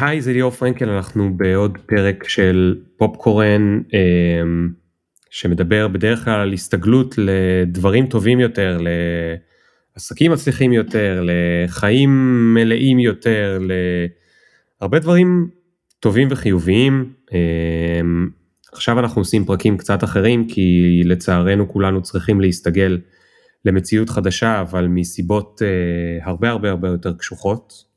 היי זה ליאור פרנקל אנחנו בעוד פרק של פופקורן שמדבר בדרך כלל על הסתגלות לדברים טובים יותר לעסקים מצליחים יותר לחיים מלאים יותר להרבה דברים טובים וחיוביים עכשיו אנחנו עושים פרקים קצת אחרים כי לצערנו כולנו צריכים להסתגל למציאות חדשה אבל מסיבות הרבה הרבה הרבה יותר קשוחות.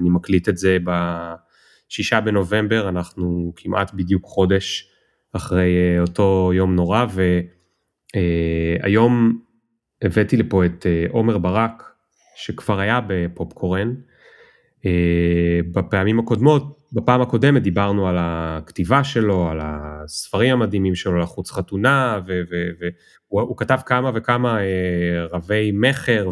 אני מקליט את זה בשישה בנובמבר אנחנו כמעט בדיוק חודש אחרי אותו יום נורא והיום הבאתי לפה את עומר ברק שכבר היה בפופקורן בפעמים הקודמות בפעם הקודמת דיברנו על הכתיבה שלו על הספרים המדהימים שלו לחוץ חתונה והוא כתב כמה וכמה רבי מכר.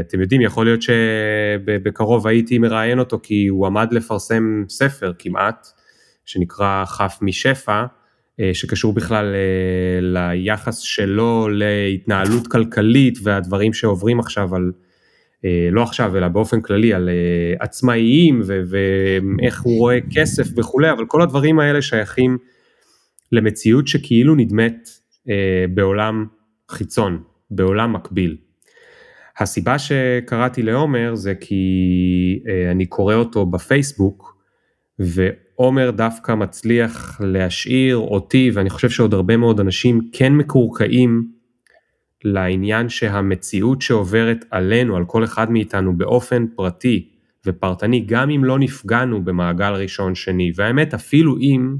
אתם יודעים יכול להיות שבקרוב הייתי מראיין אותו כי הוא עמד לפרסם ספר כמעט שנקרא חף משפע שקשור בכלל ליחס שלו להתנהלות כלכלית והדברים שעוברים עכשיו על לא עכשיו אלא באופן כללי על עצמאיים ואיך הוא רואה כסף וכולי אבל כל הדברים האלה שייכים למציאות שכאילו נדמת בעולם חיצון בעולם מקביל. הסיבה שקראתי לעומר זה כי אני קורא אותו בפייסבוק ועומר דווקא מצליח להשאיר אותי ואני חושב שעוד הרבה מאוד אנשים כן מקורקעים לעניין שהמציאות שעוברת עלינו על כל אחד מאיתנו באופן פרטי ופרטני גם אם לא נפגענו במעגל ראשון שני והאמת אפילו אם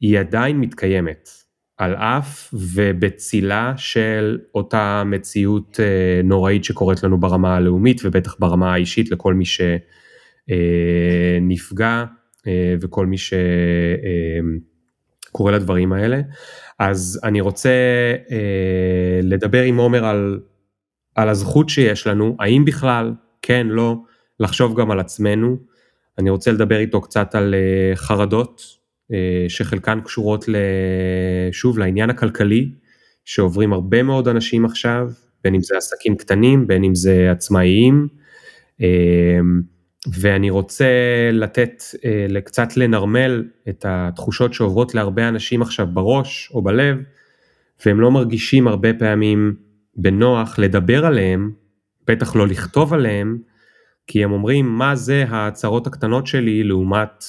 היא עדיין מתקיימת. על אף ובצילה של אותה מציאות נוראית שקורית לנו ברמה הלאומית ובטח ברמה האישית לכל מי שנפגע וכל מי שקורא לדברים האלה. אז אני רוצה לדבר עם עומר על, על הזכות שיש לנו, האם בכלל, כן, לא, לחשוב גם על עצמנו. אני רוצה לדבר איתו קצת על חרדות, שחלקן קשורות שוב לעניין הכלכלי שעוברים הרבה מאוד אנשים עכשיו בין אם זה עסקים קטנים בין אם זה עצמאיים. ואני רוצה לתת קצת לנרמל את התחושות שעוברות להרבה אנשים עכשיו בראש או בלב והם לא מרגישים הרבה פעמים בנוח לדבר עליהם בטח לא לכתוב עליהם כי הם אומרים מה זה ההצהרות הקטנות שלי לעומת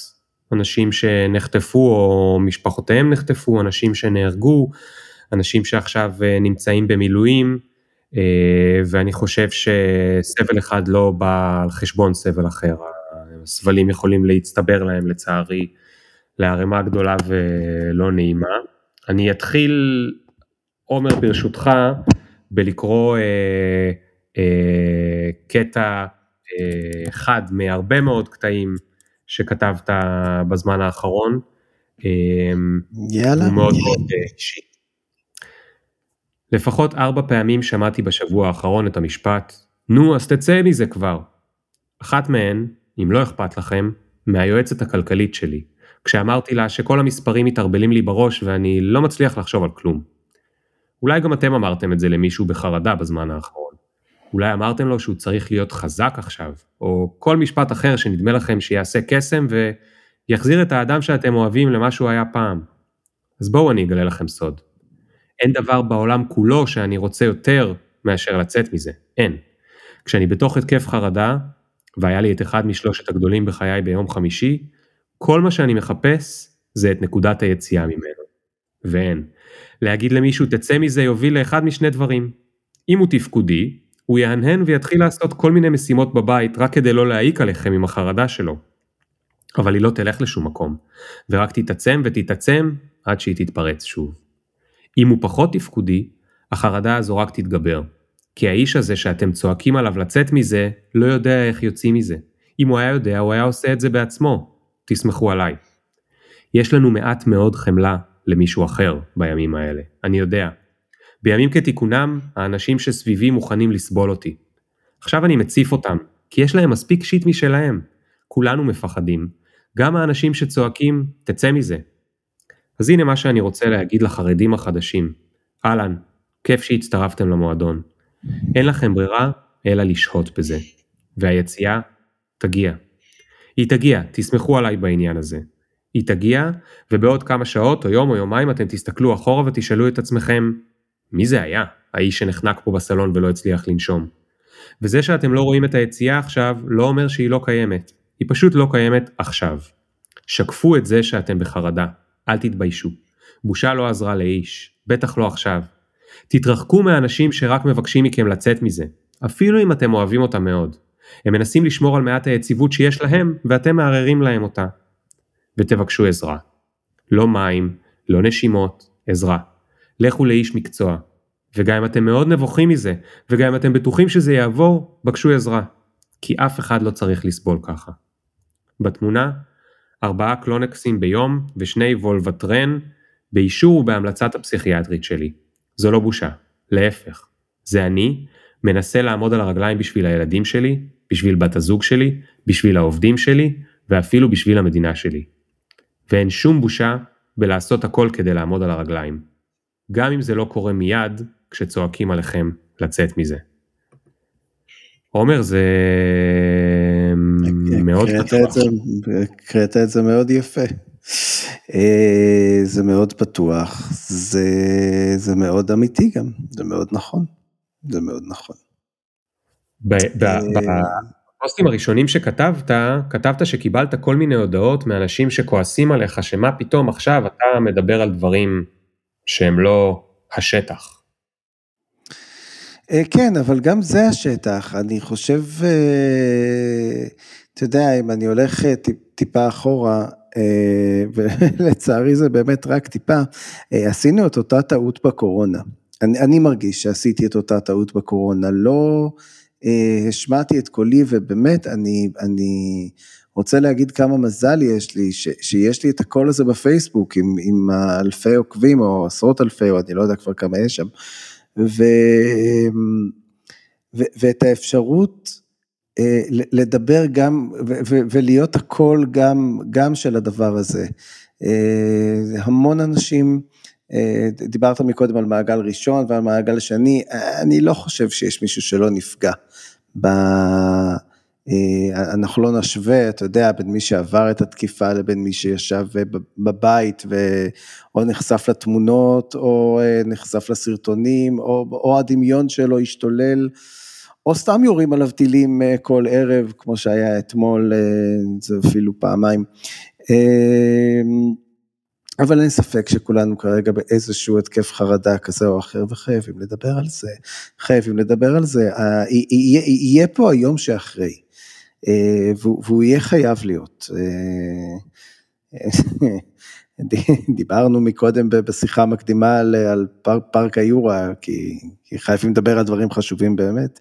אנשים שנחטפו או משפחותיהם נחטפו, אנשים שנהרגו, אנשים שעכשיו נמצאים במילואים ואני חושב שסבל אחד לא בא על חשבון סבל אחר, הסבלים יכולים להצטבר להם לצערי לערימה גדולה ולא נעימה. אני אתחיל עומר ברשותך בלקרוא קטע אחד מהרבה מאוד קטעים שכתבת בזמן האחרון. יאללה. הוא מאוד מאוד אישי. לפחות ארבע פעמים שמעתי בשבוע האחרון את המשפט, נו אז תצא מזה כבר. אחת מהן, אם לא אכפת לכם, מהיועצת הכלכלית שלי, כשאמרתי לה שכל המספרים מתערבלים לי בראש ואני לא מצליח לחשוב על כלום. אולי גם אתם אמרתם את זה למישהו בחרדה בזמן האחרון. אולי אמרתם לו שהוא צריך להיות חזק עכשיו, או כל משפט אחר שנדמה לכם שיעשה קסם ויחזיר את האדם שאתם אוהבים למה שהוא היה פעם. אז בואו אני אגלה לכם סוד. אין דבר בעולם כולו שאני רוצה יותר מאשר לצאת מזה, אין. כשאני בתוך התקף חרדה, והיה לי את אחד משלושת הגדולים בחיי ביום חמישי, כל מה שאני מחפש זה את נקודת היציאה ממנו. ואין. להגיד למישהו תצא מזה יוביל לאחד משני דברים. אם הוא תפקודי, הוא יהנהן ויתחיל לעשות כל מיני משימות בבית רק כדי לא להעיק עליכם עם החרדה שלו. אבל היא לא תלך לשום מקום, ורק תתעצם ותתעצם עד שהיא תתפרץ שוב. אם הוא פחות תפקודי, החרדה הזו רק תתגבר. כי האיש הזה שאתם צועקים עליו לצאת מזה, לא יודע איך יוצאים מזה. אם הוא היה יודע, הוא היה עושה את זה בעצמו. תסמכו עליי. יש לנו מעט מאוד חמלה למישהו אחר בימים האלה, אני יודע. בימים כתיקונם, האנשים שסביבי מוכנים לסבול אותי. עכשיו אני מציף אותם, כי יש להם מספיק שיט משלהם. כולנו מפחדים. גם האנשים שצועקים, תצא מזה. אז הנה מה שאני רוצה להגיד לחרדים החדשים. אהלן, כיף שהצטרפתם למועדון. אין לכם ברירה, אלא לשהות בזה. והיציאה, תגיע. היא תגיע, תסמכו עליי בעניין הזה. היא תגיע, ובעוד כמה שעות או יום או יומיים אתם תסתכלו אחורה ותשאלו את עצמכם, מי זה היה, האיש שנחנק פה בסלון ולא הצליח לנשום? וזה שאתם לא רואים את היציאה עכשיו, לא אומר שהיא לא קיימת. היא פשוט לא קיימת עכשיו. שקפו את זה שאתם בחרדה, אל תתביישו. בושה לא עזרה לאיש, בטח לא עכשיו. תתרחקו מהאנשים שרק מבקשים מכם לצאת מזה, אפילו אם אתם אוהבים אותם מאוד. הם מנסים לשמור על מעט היציבות שיש להם, ואתם מערערים להם אותה. ותבקשו עזרה. לא מים, לא נשימות, עזרה. לכו לאיש מקצוע. וגם אם אתם מאוד נבוכים מזה, וגם אם אתם בטוחים שזה יעבור, בקשו עזרה. כי אף אחד לא צריך לסבול ככה. בתמונה, ארבעה קלונקסים ביום ושני וולבטרן באישור ובהמלצת הפסיכיאטרית שלי. זו לא בושה, להפך. זה אני, מנסה לעמוד על הרגליים בשביל הילדים שלי, בשביל בת הזוג שלי, בשביל העובדים שלי, ואפילו בשביל המדינה שלי. ואין שום בושה בלעשות הכל כדי לעמוד על הרגליים. גם אם זה לא קורה מיד כשצועקים עליכם לצאת מזה. עומר זה מאוד פתוח. הקראת את זה מאוד יפה. אה, זה מאוד פתוח, זה, זה מאוד אמיתי גם, זה מאוד נכון, זה מאוד נכון. אה, בפוסטים הראשונים שכתבת, כתבת שקיבלת כל מיני הודעות מאנשים שכועסים עליך, שמה פתאום עכשיו אתה מדבר על דברים שהם לא השטח. אה, כן, אבל גם זה השטח, אני חושב, אתה יודע, אם אני הולך טיפה אחורה, אה, ולצערי זה באמת רק טיפה, אה, עשינו את אותה טעות בקורונה. אני, אני מרגיש שעשיתי את אותה טעות בקורונה, לא אה, השמעתי את קולי ובאמת אני, אני רוצה להגיד כמה מזל יש לי, ש, שיש לי את הקול הזה בפייסבוק עם, עם אלפי עוקבים או עשרות אלפי, או אני לא יודע כבר כמה יש שם, ו, ו, ואת האפשרות אה, לדבר גם ולהיות הקול גם, גם של הדבר הזה. אה, המון אנשים, אה, דיברת מקודם על מעגל ראשון ועל מעגל שני, אני לא חושב שיש מישהו שלא נפגע. ב... אנחנו לא נשווה, אתה יודע, בין מי שעבר את התקיפה לבין מי שישב בבית או נחשף לתמונות או נחשף לסרטונים או, או הדמיון שלו השתולל. או סתם יורים עליו טילים אה, כל ערב, כמו שהיה אתמול, אה, זה אפילו פעמיים. אה, אבל אין ספק שכולנו כרגע באיזשהו התקף חרדה כזה או אחר, וחייבים לדבר על זה, חייבים לדבר על זה. יהיה פה היום שאחרי, והוא יהיה חייב להיות. דיברנו מקודם בשיחה מקדימה על, על פאר, פארק היורה, כי, כי חייבים לדבר על דברים חשובים באמת,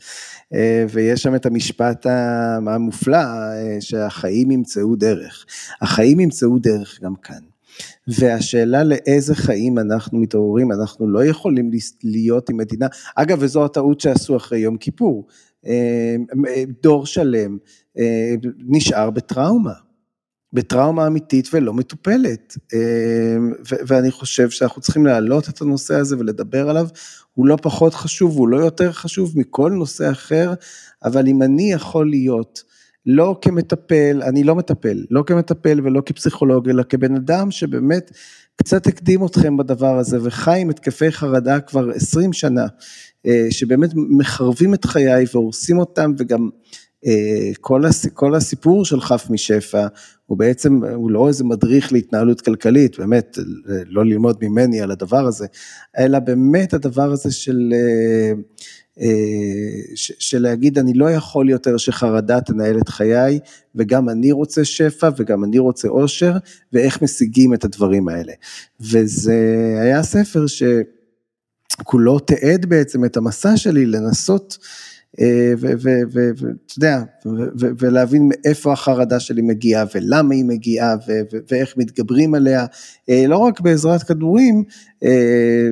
אה, ויש שם את המשפט המופלא, אה, שהחיים ימצאו דרך. החיים ימצאו דרך גם כאן. והשאלה לאיזה חיים אנחנו מתעוררים, אנחנו לא יכולים להיות עם מדינה, אגב, וזו הטעות שעשו אחרי יום כיפור, אה, דור שלם נשאר בטראומה. בטראומה אמיתית ולא מטופלת. אמ, ואני חושב שאנחנו צריכים להעלות את הנושא הזה ולדבר עליו, הוא לא פחות חשוב, הוא לא יותר חשוב מכל נושא אחר, אבל אם אני יכול להיות לא כמטפל, אני לא מטפל, לא כמטפל ולא כפסיכולוג, אלא כבן אדם שבאמת קצת הקדים אתכם בדבר הזה וחי עם התקפי חרדה כבר 20 שנה, אה, שבאמת מחרבים את חיי והורסים אותם וגם אה, כל, הס, כל הסיפור של חף משפע הוא בעצם, הוא לא איזה מדריך להתנהלות כלכלית, באמת, לא ללמוד ממני על הדבר הזה, אלא באמת הדבר הזה של, אה, אה, של להגיד אני לא יכול יותר שחרדה תנהל את חיי וגם אני רוצה שפע וגם אני רוצה אושר ואיך משיגים את הדברים האלה. וזה היה ספר שכולו תיעד בעצם את המסע שלי לנסות אה, ואתה יודע, ולהבין מאיפה החרדה שלי מגיעה ולמה היא מגיעה ואיך מתגברים עליה, אה, לא רק בעזרת כדורים, אה,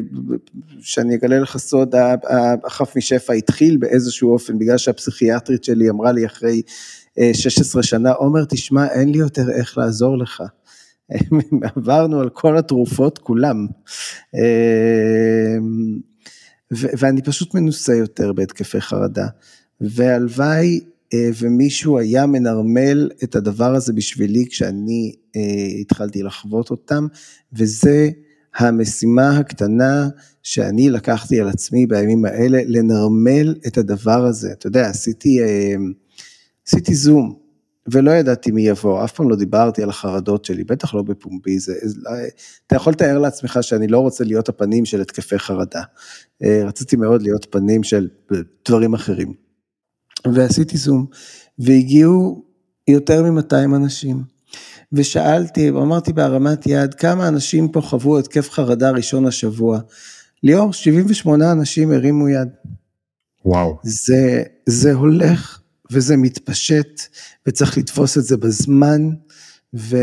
שאני אגלה לך סוד, החף משפע התחיל באיזשהו אופן, בגלל שהפסיכיאטרית שלי אמרה לי אחרי 16 שנה, עומר תשמע אין לי יותר איך לעזור לך. עברנו על כל התרופות כולם. ואני פשוט מנוסה יותר בהתקפי חרדה, והלוואי ומישהו היה מנרמל את הדבר הזה בשבילי כשאני התחלתי לחוות אותם, וזה המשימה הקטנה שאני לקחתי על עצמי בימים האלה, לנרמל את הדבר הזה. אתה יודע, עשיתי, עשיתי זום, ולא ידעתי מי יבוא, אף פעם לא דיברתי על החרדות שלי, בטח לא בפומבי, זה, אתה יכול לתאר לעצמך שאני לא רוצה להיות הפנים של התקפי חרדה. רציתי מאוד להיות פנים של דברים אחרים. ועשיתי זום, והגיעו יותר מ-200 אנשים. ושאלתי, אמרתי בהרמת יד, כמה אנשים פה חוו התקף חרדה ראשון השבוע? ליאור, 78 אנשים הרימו יד. וואו. זה, זה הולך וזה מתפשט, וצריך לתפוס את זה בזמן, ו,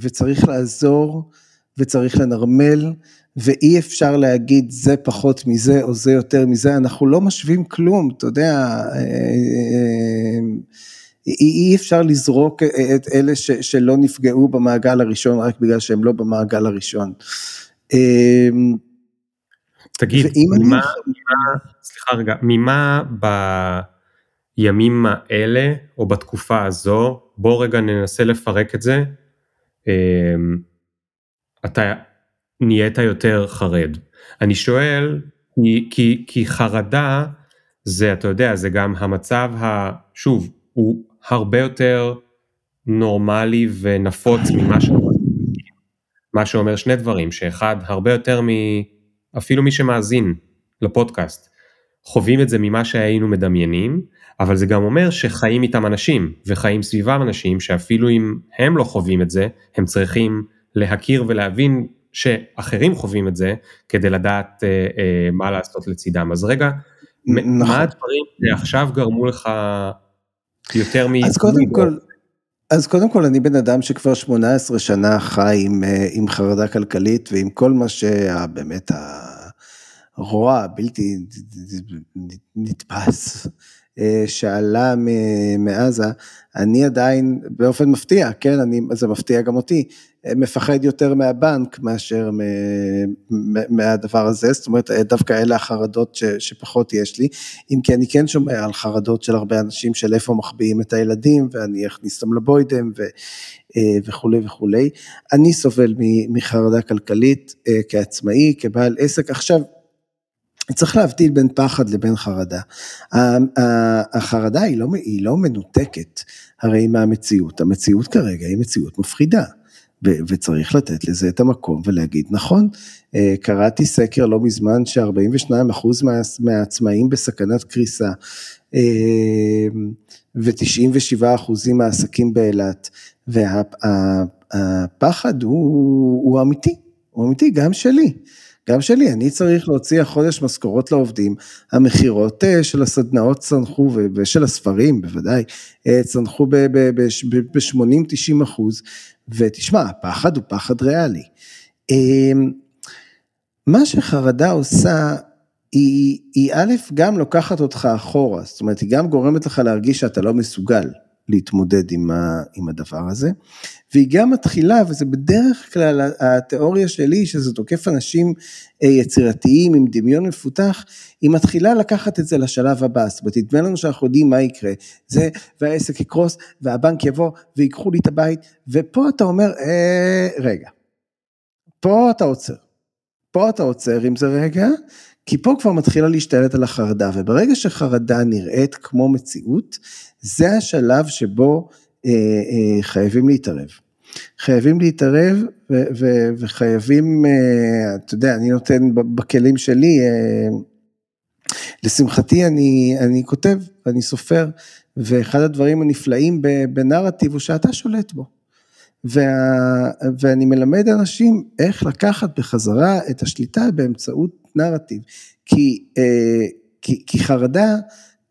וצריך לעזור, וצריך לנרמל, ואי אפשר להגיד זה פחות מזה או זה יותר מזה, אנחנו לא משווים כלום, אתה יודע, אי אפשר לזרוק את אלה ש, שלא נפגעו במעגל הראשון רק בגלל שהם לא במעגל הראשון. תגיד, ממה, אני... ממה, סליחה רגע, ממה בימים האלה או בתקופה הזו, בוא רגע ננסה לפרק את זה, אתה נהיית יותר חרד. אני שואל, כי, כי, חרדה זה, אתה יודע, זה גם המצב, ה, שוב, הוא הרבה יותר נורמלי ונפוץ ממה שאומר, מה שאומר שני דברים, שאחד, הרבה יותר מ... אפילו מי שמאזין לפודקאסט, חווים את זה ממה שהיינו מדמיינים, אבל זה גם אומר שחיים איתם אנשים, וחיים סביבם אנשים, שאפילו אם הם לא חווים את זה, הם צריכים להכיר ולהבין שאחרים חווים את זה, כדי לדעת אה, אה, מה לעשות לצידם. אז רגע, נכון. מה הדברים שעכשיו גרמו לך יותר מ... אז קודם כל, אז קודם כל אני בן אדם שכבר 18 שנה חי עם, אה, עם חרדה כלכלית ועם כל מה שבאמת הרוע הבלתי נתפס אה, שעלה מעזה, אני עדיין באופן מפתיע, כן, אני, זה מפתיע גם אותי, מפחד יותר מהבנק מאשר מהדבר הזה, זאת אומרת דווקא אלה החרדות ש, שפחות יש לי, אם כי אני כן שומע על חרדות של הרבה אנשים של איפה מחביאים את הילדים ואני אכניס אותם לבוידם ו, אה, וכולי וכולי, אני סובל מחרדה כלכלית אה, כעצמאי, כבעל עסק, עכשיו צריך להבדיל בין פחד לבין חרדה. החרדה היא לא, היא לא מנותקת הרי מהמציאות, המציאות כרגע היא מציאות מפחידה. וצריך לתת לזה את המקום ולהגיד נכון, אה, קראתי סקר לא מזמן ש-42% מה, מהעצמאים בסכנת קריסה ו-97% מהעסקים באילת והפחד הוא, הוא אמיתי, הוא אמיתי גם שלי. גם שלי, אני צריך להוציא החודש משכורות לעובדים, המכירות אה, של הסדנאות צנחו, ושל הספרים בוודאי, אה, צנחו ב-80-90 אחוז, ותשמע, הפחד הוא פחד ריאלי. אמ, מה שחרדה עושה, היא, היא א', גם לוקחת אותך אחורה, זאת אומרת, היא גם גורמת לך להרגיש שאתה לא מסוגל. להתמודד עם, ה, עם הדבר הזה. והיא גם מתחילה, וזה בדרך כלל התיאוריה שלי, שזה תוקף אנשים אה, יצירתיים עם דמיון מפותח, היא מתחילה לקחת את זה לשלב הבא, זאת אומרת, נדמה לנו שאנחנו יודעים מה יקרה, זה, והעסק יקרוס, והבנק יבוא, ויקחו לי את הבית, ופה אתה אומר, אה, רגע, פה אתה עוצר. פה אתה עוצר עם זה רגע, כי פה כבר מתחילה להשתלט על החרדה, וברגע שחרדה נראית כמו מציאות, זה השלב שבו אה, אה, חייבים להתערב. חייבים להתערב ו- ו- וחייבים, אה, אתה יודע, אני נותן בכלים שלי, אה, לשמחתי אני, אני כותב, אני סופר, ואחד הדברים הנפלאים בנרטיב הוא שאתה שולט בו. וה, ואני מלמד אנשים איך לקחת בחזרה את השליטה באמצעות נרטיב, כי, אה, כי, כי חרדה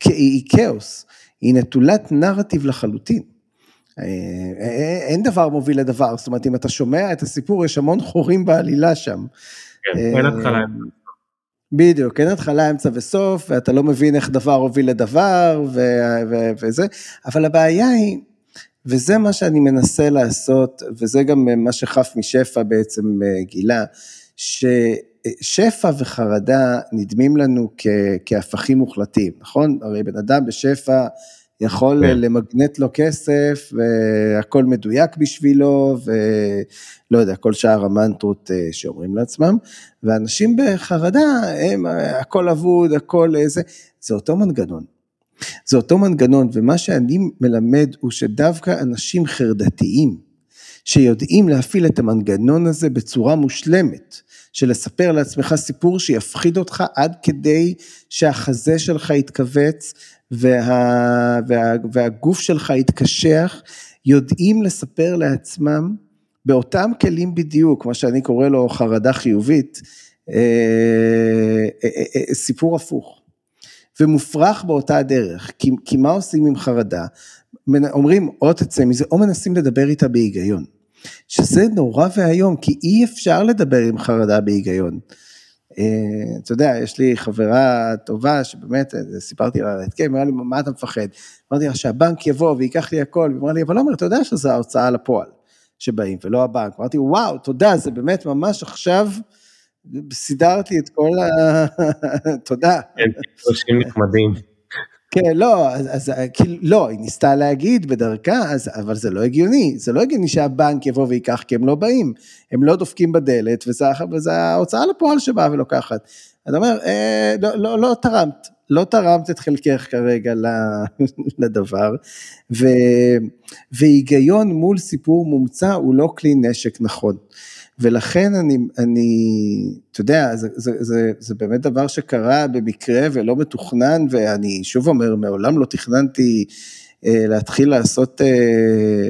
היא כאוס, היא נטולת נרטיב לחלוטין. אה, אה, אין דבר מוביל לדבר, זאת אומרת אם אתה שומע את הסיפור יש המון חורים בעלילה שם. כן, אין התחלה. בדיוק, אין התחלה, אמצע וסוף, ואתה לא מבין איך דבר הוביל לדבר, ו- ו- וזה, אבל הבעיה היא, וזה מה שאני מנסה לעשות, וזה גם מה שחף משפע בעצם גילה, ש... שפע וחרדה נדמים לנו כ, כהפכים מוחלטים, נכון? הרי בן אדם בשפע יכול כן. למגנט לו כסף, והכל מדויק בשבילו, ולא יודע, כל שאר המנטרות אה, שאומרים לעצמם, ואנשים בחרדה, הם, הכל אבוד, הכל זה, זה אותו מנגנון. זה אותו מנגנון, ומה שאני מלמד הוא שדווקא אנשים חרדתיים, שיודעים להפעיל את המנגנון הזה בצורה מושלמת, של לספר לעצמך סיפור שיפחיד אותך עד כדי שהחזה שלך יתכווץ וה, וה, והגוף שלך יתקשח, יודעים לספר לעצמם באותם כלים בדיוק, מה שאני קורא לו חרדה חיובית, אה, אה, אה, סיפור הפוך. ומופרך באותה הדרך, כי, כי מה עושים עם חרדה? אומרים או תצא מזה, או מנסים לדבר איתה בהיגיון. שזה נורא ואיום, כי אי אפשר לדבר עם חרדה בהיגיון. אה, אתה יודע, יש לי חברה טובה שבאמת, אה, סיפרתי לה על ההתקף, היא אמרה לי, מה אתה מפחד? אמרתי לה שהבנק יבוא וייקח לי הכל, והיא אמרה לי, אבל עומר, אתה יודע שזה ההוצאה לפועל שבאים, ולא הבנק. אמרתי, וואו, תודה, זה באמת ממש עכשיו סידרתי את כל ה... תודה. כן, תלושים נחמדים. כן, לא, אז, אז כאילו, לא, היא ניסתה להגיד בדרכה, אז, אבל זה לא הגיוני, זה לא הגיוני שהבנק יבוא וייקח, כי הם לא באים, הם לא דופקים בדלת, וזה, וזה ההוצאה לפועל שבאה ולוקחת. אתה אומר, אה, לא, לא, לא תרמת, לא תרמת את חלקך כרגע לדבר, ו, והיגיון מול סיפור מומצא הוא לא כלי נשק נכון. ולכן אני, אני, אתה יודע, זה, זה, זה, זה באמת דבר שקרה במקרה ולא מתוכנן, ואני שוב אומר, מעולם לא תכננתי אה, להתחיל לעשות אה,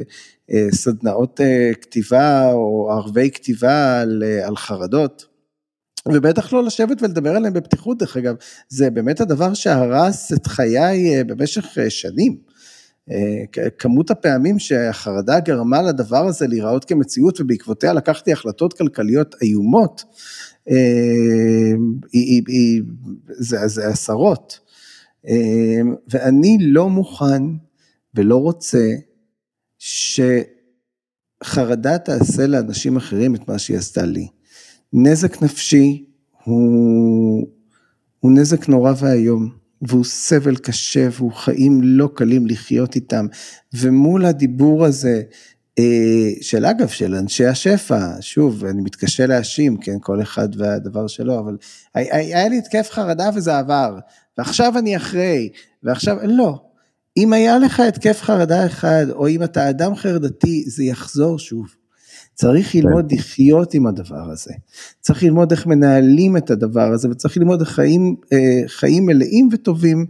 אה, סדנאות אה, כתיבה או ערבי כתיבה על, אה, על חרדות. ובטח לא לשבת ולדבר עליהם בפתיחות, דרך אגב, זה באמת הדבר שהרס את חיי אה, במשך אה, שנים. אה, כמות הפעמים שהחרדה גרמה לדבר הזה להיראות כמציאות ובעקבותיה לקחתי החלטות כלכליות איומות, אה, היא, היא, זה, זה עשרות. אה, ואני לא מוכן ולא רוצה שחרדה תעשה לאנשים אחרים את מה שהיא עשתה לי. נזק נפשי הוא, הוא נזק נורא ואיום. והוא סבל קשה והוא חיים לא קלים לחיות איתם. ומול הדיבור הזה, אה, של אגב, של אנשי השפע, שוב, אני מתקשה להאשים, כן, כל אחד והדבר שלו, אבל היה לי התקף חרדה וזה עבר, ועכשיו אני אחרי, ועכשיו, לא. אם היה לך התקף חרדה אחד, או אם אתה אדם חרדתי, זה יחזור שוב. צריך כן. ללמוד לחיות עם הדבר הזה, צריך ללמוד איך מנהלים את הדבר הזה וצריך ללמוד חיים, אה, חיים מלאים וטובים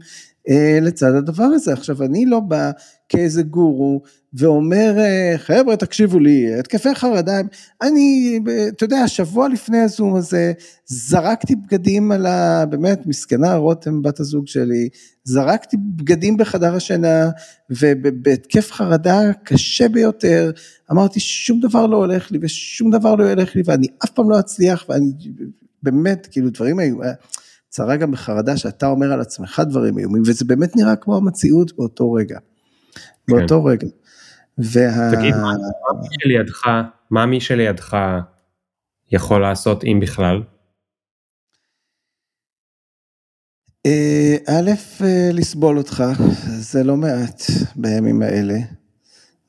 אה, לצד הדבר הזה. עכשיו אני לא בא כאיזה גורו ואומר אה, חבר'ה תקשיבו לי התקפי חרדה אני אתה יודע שבוע לפני הזום הזה זרקתי בגדים על ה... באמת מסכנה רותם בת הזוג שלי זרקתי בגדים בחדר השינה ובהתקף חרדה קשה ביותר אמרתי שום דבר לא הולך לי ושום דבר לא ילך לי ואני אף פעם לא אצליח ואני באמת כאילו דברים היו צרה גם בחרדה שאתה אומר על עצמך דברים איומים וזה באמת נראה כמו המציאות באותו רגע. כן. באותו רגע. וה... תגיד, מה מי שלידך, מה מי שלידך יכול לעשות אם בכלל? אה, א', אה, לסבול אותך, זה לא מעט בימים האלה,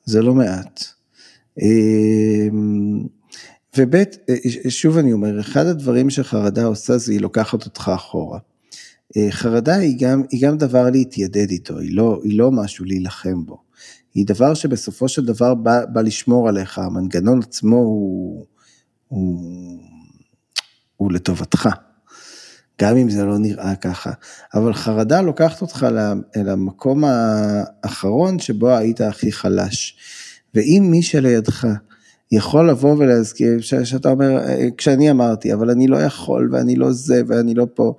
זה לא מעט. אה, וב', שוב אני אומר, אחד הדברים שחרדה עושה זה היא לוקחת אותך אחורה. חרדה היא גם, היא גם דבר להתיידד איתו, היא לא, היא לא משהו להילחם בו. היא דבר שבסופו של דבר בא, בא לשמור עליך, המנגנון עצמו הוא, הוא, הוא לטובתך, גם אם זה לא נראה ככה. אבל חרדה לוקחת אותך אל המקום האחרון שבו היית הכי חלש. ואם מי שלידך יכול לבוא ולהזכיר, שאתה אומר, כשאני אמרתי, אבל אני לא יכול ואני לא זה ואני לא פה,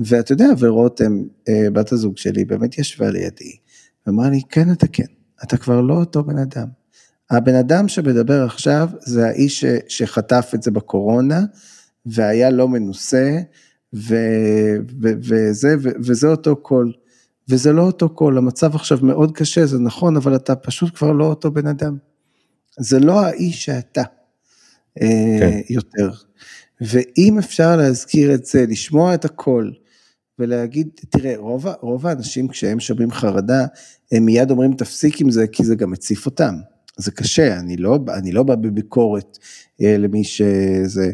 ואתה יודע, ורותם, אה, בת הזוג שלי, באמת ישבה לידי, ואמרה לי, כן, אתה כן. אתה כבר לא אותו בן אדם. הבן אדם שמדבר עכשיו זה האיש ש, שחטף את זה בקורונה והיה לא מנוסה ו, ו, וזה, ו, וזה אותו קול. וזה לא אותו קול, המצב עכשיו מאוד קשה, זה נכון, אבל אתה פשוט כבר לא אותו בן אדם. זה לא האיש שאתה אה, כן. יותר. ואם אפשר להזכיר את זה, לשמוע את הקול, ולהגיד, תראה, רוב, רוב האנשים כשהם שומעים חרדה, הם מיד אומרים תפסיק עם זה, כי זה גם מציף אותם. זה קשה, אני לא, אני לא בא בביקורת אה, למי שזה,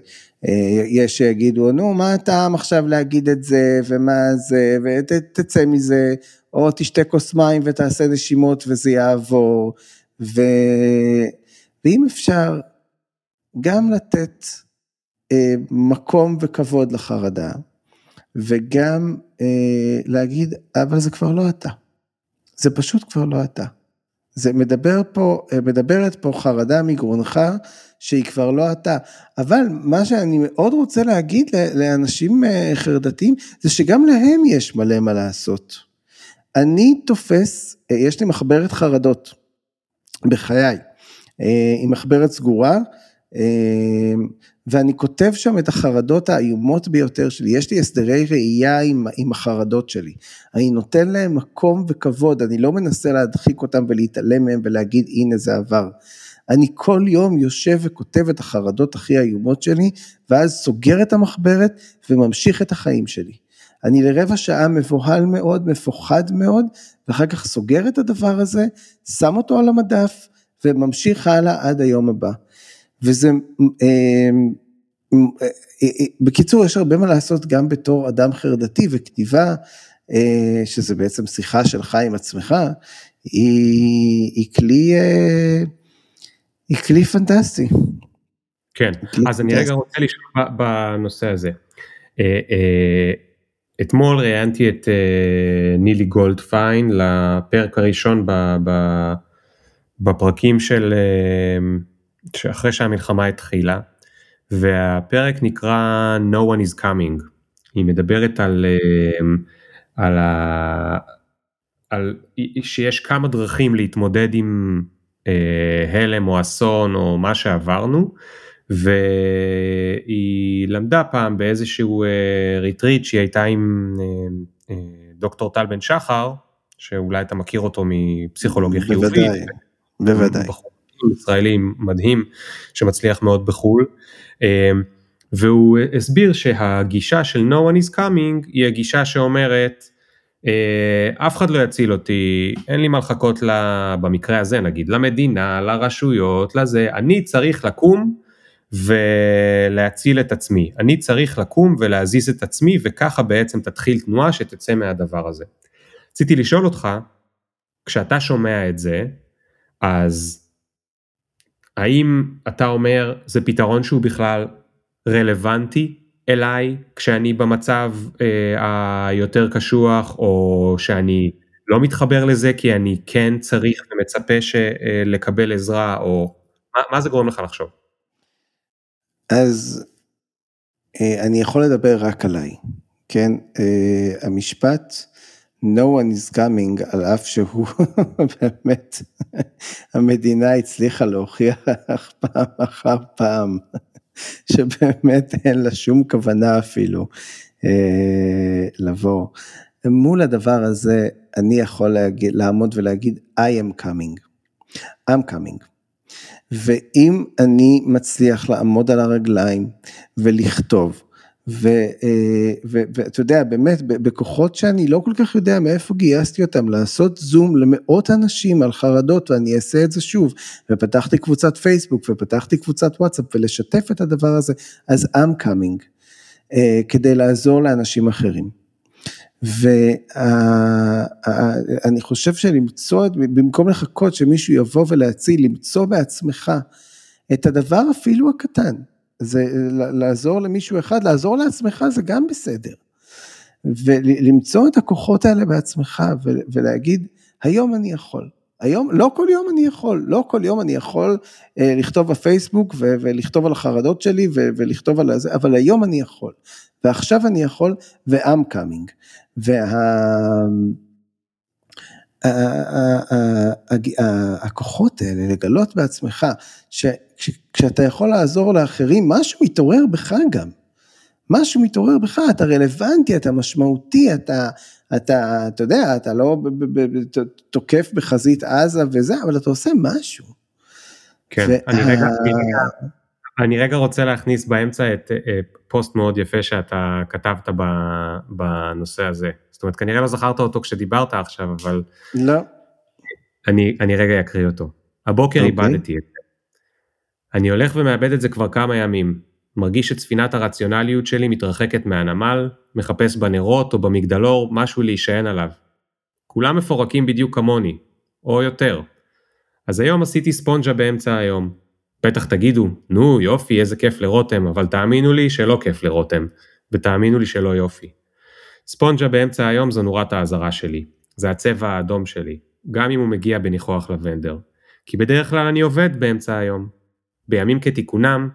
אה, יש שיגידו, נו, מה הטעם עכשיו להגיד את זה, ומה זה, ותצא מזה, או תשתה כוס מים ותעשה נשימות וזה יעבור, ו... ואם אפשר, גם לתת אה, מקום וכבוד לחרדה, וגם אה, להגיד, אבל זה כבר לא אתה. זה פשוט כבר לא אתה. זה מדבר פה, אה, מדברת פה חרדה מגרונך שהיא כבר לא אתה. אבל מה שאני מאוד רוצה להגיד לאנשים אה, חרדתיים, זה שגם להם יש מלא מה לעשות. אני תופס, אה, יש לי מחברת חרדות בחיי, היא מחברת סגורה, ואני כותב שם את החרדות האיומות ביותר שלי, יש לי הסדרי ראייה עם, עם החרדות שלי, אני נותן להם מקום וכבוד, אני לא מנסה להדחיק אותם ולהתעלם מהם ולהגיד הנה זה עבר. אני כל יום יושב וכותב את החרדות הכי איומות שלי, ואז סוגר את המחברת וממשיך את החיים שלי. אני לרבע שעה מבוהל מאוד, מפוחד מאוד, ואחר כך סוגר את הדבר הזה, שם אותו על המדף, וממשיך הלאה עד היום הבא. וזה, אה, אה, אה, בקיצור, יש הרבה מה לעשות גם בתור אדם חרדתי, וכתיבה, שזה בעצם שיחה שלך עם עצמך, היא, היא כלי, היא כלי פנטסטי. כן, כלי אז פנטסטי. אני רגע רוצה לשאול בנושא הזה. אתמול ראיינתי את נילי גולדפיין לפרק הראשון בפרקים של שאחרי שהמלחמה התחילה, והפרק נקרא No one is coming. היא מדברת על, אה, על, ה, על שיש כמה דרכים להתמודד עם אה, הלם או אסון או מה שעברנו, והיא למדה פעם באיזשהו ריטריט אה, שהיא הייתה עם דוקטור טל בן שחר, שאולי אתה מכיר אותו מפסיכולוגיה חיובית. בוודאי, בוודאי. ישראלי מדהים שמצליח מאוד בחו"ל. אמ, והוא הסביר שהגישה של no one is coming היא הגישה שאומרת אה, אף אחד לא יציל אותי, אין לי מה לחכות לה, במקרה הזה נגיד, למדינה, לרשויות, לזה, אני צריך לקום ולהציל את עצמי, אני צריך לקום ולהזיז את עצמי וככה בעצם תתחיל תנועה שתצא מהדבר הזה. רציתי לשאול אותך, כשאתה שומע את זה, אז האם אתה אומר זה פתרון שהוא בכלל רלוונטי אליי כשאני במצב אה, היותר קשוח או שאני לא מתחבר לזה כי אני כן צריך ומצפה ש, אה, לקבל עזרה או מה, מה זה גורם לך לחשוב? אז אה, אני יכול לדבר רק עליי, כן? אה, המשפט no one is coming, על אף שהוא באמת, המדינה הצליחה להוכיח פעם אחר פעם, שבאמת אין לה שום כוונה אפילו אה, לבוא. מול הדבר הזה, אני יכול להגיד, לעמוד ולהגיד, I am coming, I'm coming. ואם אני מצליח לעמוד על הרגליים ולכתוב, ואתה יודע, באמת, בכוחות שאני לא כל כך יודע מאיפה גייסתי אותם, לעשות זום למאות אנשים על חרדות, ואני אעשה את זה שוב, ופתחתי קבוצת פייסבוק, ופתחתי קבוצת וואטסאפ, ולשתף את הדבר הזה, אז I'm coming, אה, כדי לעזור לאנשים אחרים. ואני חושב שלמצוא, במקום לחכות שמישהו יבוא ולהציל, למצוא בעצמך את הדבר אפילו הקטן. זה לעזור למישהו אחד, לעזור לעצמך זה גם בסדר. ולמצוא את הכוחות האלה בעצמך ולהגיד, היום אני יכול. היום, לא כל יום אני יכול, לא כל יום אני יכול אה, לכתוב בפייסבוק ו- ולכתוב על החרדות שלי ו- ולכתוב על זה, אבל היום אני יכול. ועכשיו אני יכול ו-I'm coming. וה... הכוחות האלה, לגלות בעצמך, שכשאתה יכול לעזור לאחרים, משהו מתעורר בך גם. משהו מתעורר בך, אתה רלוונטי, אתה משמעותי, אתה, אתה, אתה יודע, אתה לא תוקף בחזית עזה וזה, אבל אתה עושה משהו. כן, אני רגע, אני רגע רוצה להכניס באמצע את אה, פוסט מאוד יפה שאתה כתבת בנושא הזה. זאת אומרת, כנראה לא זכרת אותו כשדיברת עכשיו, אבל... לא. אני, אני רגע אקריא אותו. הבוקר okay. אוקיי. איבדתי את זה. אני הולך ומאבד את זה כבר כמה ימים. מרגיש שספינת הרציונליות שלי מתרחקת מהנמל, מחפש בנרות או במגדלור משהו להישען עליו. כולם מפורקים בדיוק כמוני, או יותר. אז היום עשיתי ספונג'ה באמצע היום. בטח תגידו, נו יופי, איזה כיף לרותם, אבל תאמינו לי שלא כיף לרותם, ותאמינו לי שלא יופי. ספונג'ה באמצע היום זו נורת האזהרה שלי, זה הצבע האדום שלי, גם אם הוא מגיע בניחוח לבנדר. כי בדרך כלל אני עובד באמצע היום. בימים כתיקונם,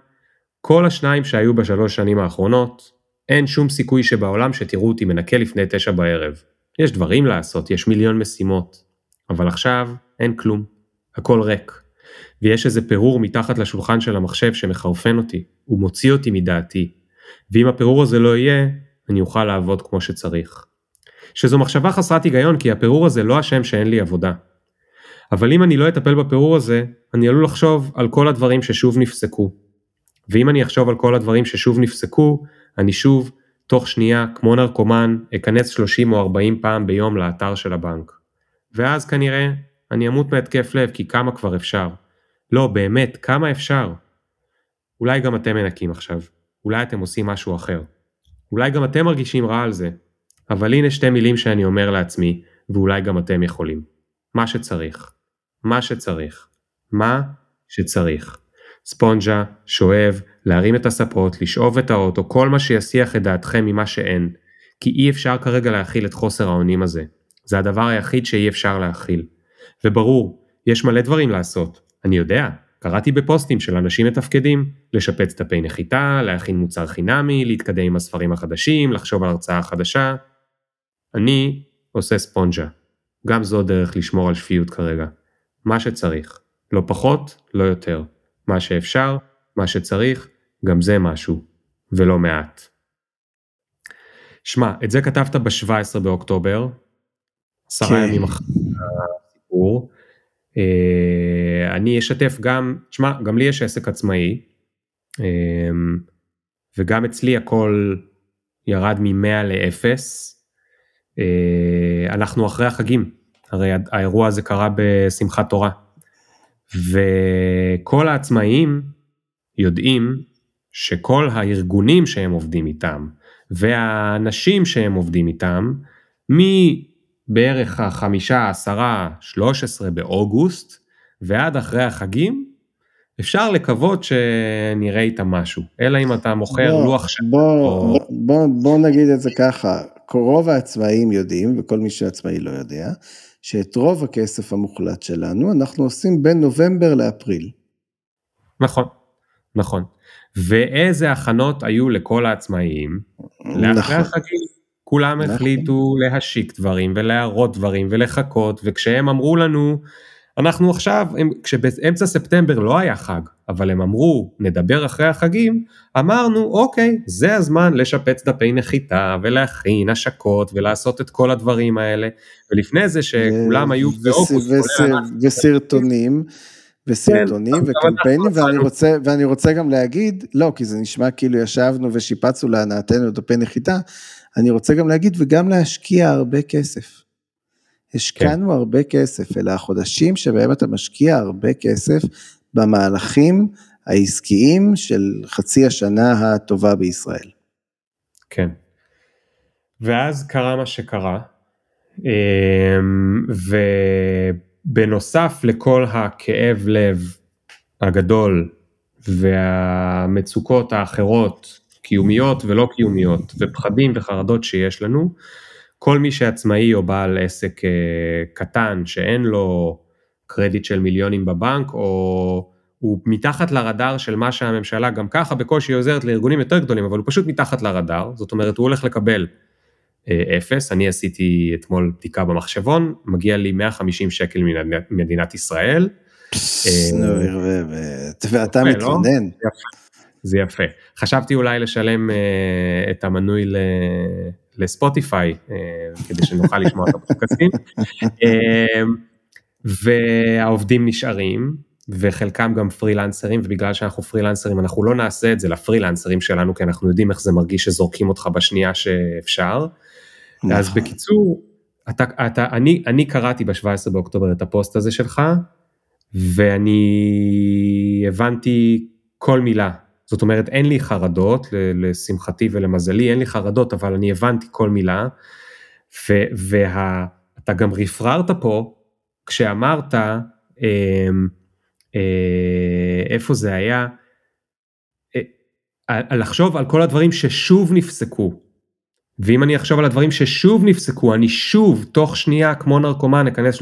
כל השניים שהיו בשלוש שנים האחרונות, אין שום סיכוי שבעולם שתראו אותי מנקה לפני תשע בערב. יש דברים לעשות, יש מיליון משימות. אבל עכשיו אין כלום. הכל ריק. ויש איזה פירור מתחת לשולחן של המחשב שמחרפן אותי, הוא מוציא אותי מדעתי. ואם הפירור הזה לא יהיה, אני אוכל לעבוד כמו שצריך. שזו מחשבה חסרת היגיון כי הפירור הזה לא אשם שאין לי עבודה. אבל אם אני לא אטפל בפירור הזה, אני עלול לחשוב על כל הדברים ששוב נפסקו. ואם אני אחשוב על כל הדברים ששוב נפסקו, אני שוב, תוך שנייה, כמו נרקומן, אכנס 30 או 40 פעם ביום לאתר של הבנק. ואז כנראה, אני אמות מהתקף לב כי כמה כבר אפשר. לא, באמת, כמה אפשר? אולי גם אתם מנקים עכשיו. אולי אתם עושים משהו אחר. אולי גם אתם מרגישים רע על זה. אבל הנה שתי מילים שאני אומר לעצמי, ואולי גם אתם יכולים. מה שצריך. מה שצריך. מה שצריך. ספונג'ה, שואב, להרים את הספות, לשאוב את האוטו, כל מה שיסיח את דעתכם ממה שאין. כי אי אפשר כרגע להכיל את חוסר האונים הזה. זה הדבר היחיד שאי אפשר להכיל. וברור, יש מלא דברים לעשות. אני יודע, קראתי בפוסטים של אנשים מתפקדים, לשפץ דפי נחיתה, להכין מוצר חינמי, להתקדם עם הספרים החדשים, לחשוב על הרצאה חדשה. אני עושה ספונג'ה. גם זו דרך לשמור על שפיות כרגע. מה שצריך. לא פחות, לא יותר. מה שאפשר, מה שצריך, גם זה משהו. ולא מעט. שמע, את זה כתבת ב-17 באוקטובר, עשרה כן. ימים אחרי הסיפור. אה, אני אשתף גם, תשמע, גם לי יש עסק עצמאי, אה, וגם אצלי הכל ירד מ-100 ל-0. אה, אנחנו אחרי החגים, הרי האירוע הזה קרה בשמחת תורה. וכל העצמאים יודעים שכל הארגונים שהם עובדים איתם, והאנשים שהם עובדים איתם, בערך החמישה, עשרה, שלוש עשרה באוגוסט, ועד אחרי החגים, אפשר לקוות שנראה איתם משהו, אלא אם אתה מוכר בוא, לוח שנה. בוא, או... בוא, בוא נגיד את זה ככה, רוב העצמאים יודעים, וכל מי שעצמאי לא יודע, שאת רוב הכסף המוחלט שלנו אנחנו עושים בין נובמבר לאפריל. נכון, נכון. ואיזה הכנות היו לכל העצמאים נכון. לאחרי החגים. כולם נכון. החליטו להשיק דברים ולהראות דברים ולחכות, וכשהם אמרו לנו, אנחנו עכשיו, הם, כשבאמצע ספטמבר לא היה חג, אבל הם אמרו, נדבר אחרי החגים, אמרנו, אוקיי, זה הזמן לשפץ דפי נחיתה ולהכין השקות ולעשות את כל הדברים האלה, ולפני זה שכולם היו באוגוסט, וסרטונים. וסרטונים כן, וקמפיינים, ואני רוצה, ואני רוצה גם להגיד, לא, כי זה נשמע כאילו ישבנו ושיפצנו להנאתנו דפי נחיתה, אני רוצה גם להגיד וגם להשקיע הרבה כסף. השקענו כן. הרבה כסף, אלה החודשים שבהם אתה משקיע הרבה כסף במהלכים העסקיים של חצי השנה הטובה בישראל. כן. ואז קרה מה שקרה, אמ, ובנוסף לכל הכאב לב הגדול והמצוקות האחרות קיומיות ולא קיומיות, ופחדים וחרדות שיש לנו, כל מי שעצמאי או בעל עסק אה, קטן שאין לו קרדיט של מיליונים בבנק, או הוא מתחת לרדאר של מה שהממשלה גם ככה בקושי עוזרת לארגונים יותר גדולים, אבל הוא פשוט מתחת לרדאר, זאת אומרת הוא הולך לקבל אה, אפס, אני עשיתי אתמול בדיקה במחשבון, מגיע לי 150 שקל ממדינת ישראל. ואתה לא? מתלונן. זה יפה. חשבתי אולי לשלם uh, את המנוי ל... לספוטיפיי, uh, כדי שנוכל לשמוע את הפודקאסטים, uh, והעובדים נשארים, וחלקם גם פרילנסרים, ובגלל שאנחנו פרילנסרים אנחנו לא נעשה את זה לפרילנסרים שלנו, כי אנחנו יודעים איך זה מרגיש שזורקים אותך בשנייה שאפשר. נכון. אז בקיצור, אתה, אתה, אני, אני קראתי ב-17 באוקטובר את הפוסט הזה שלך, ואני הבנתי כל מילה. זאת אומרת, אין לי חרדות, לשמחתי ולמזלי, אין לי חרדות, אבל אני הבנתי כל מילה. ואתה גם רפררת פה, כשאמרת, אה, אה, איפה זה היה, אה, לחשוב על כל הדברים ששוב נפסקו. ואם אני אחשוב על הדברים ששוב נפסקו, אני שוב, תוך שנייה, כמו נרקומן, אכנס 30-40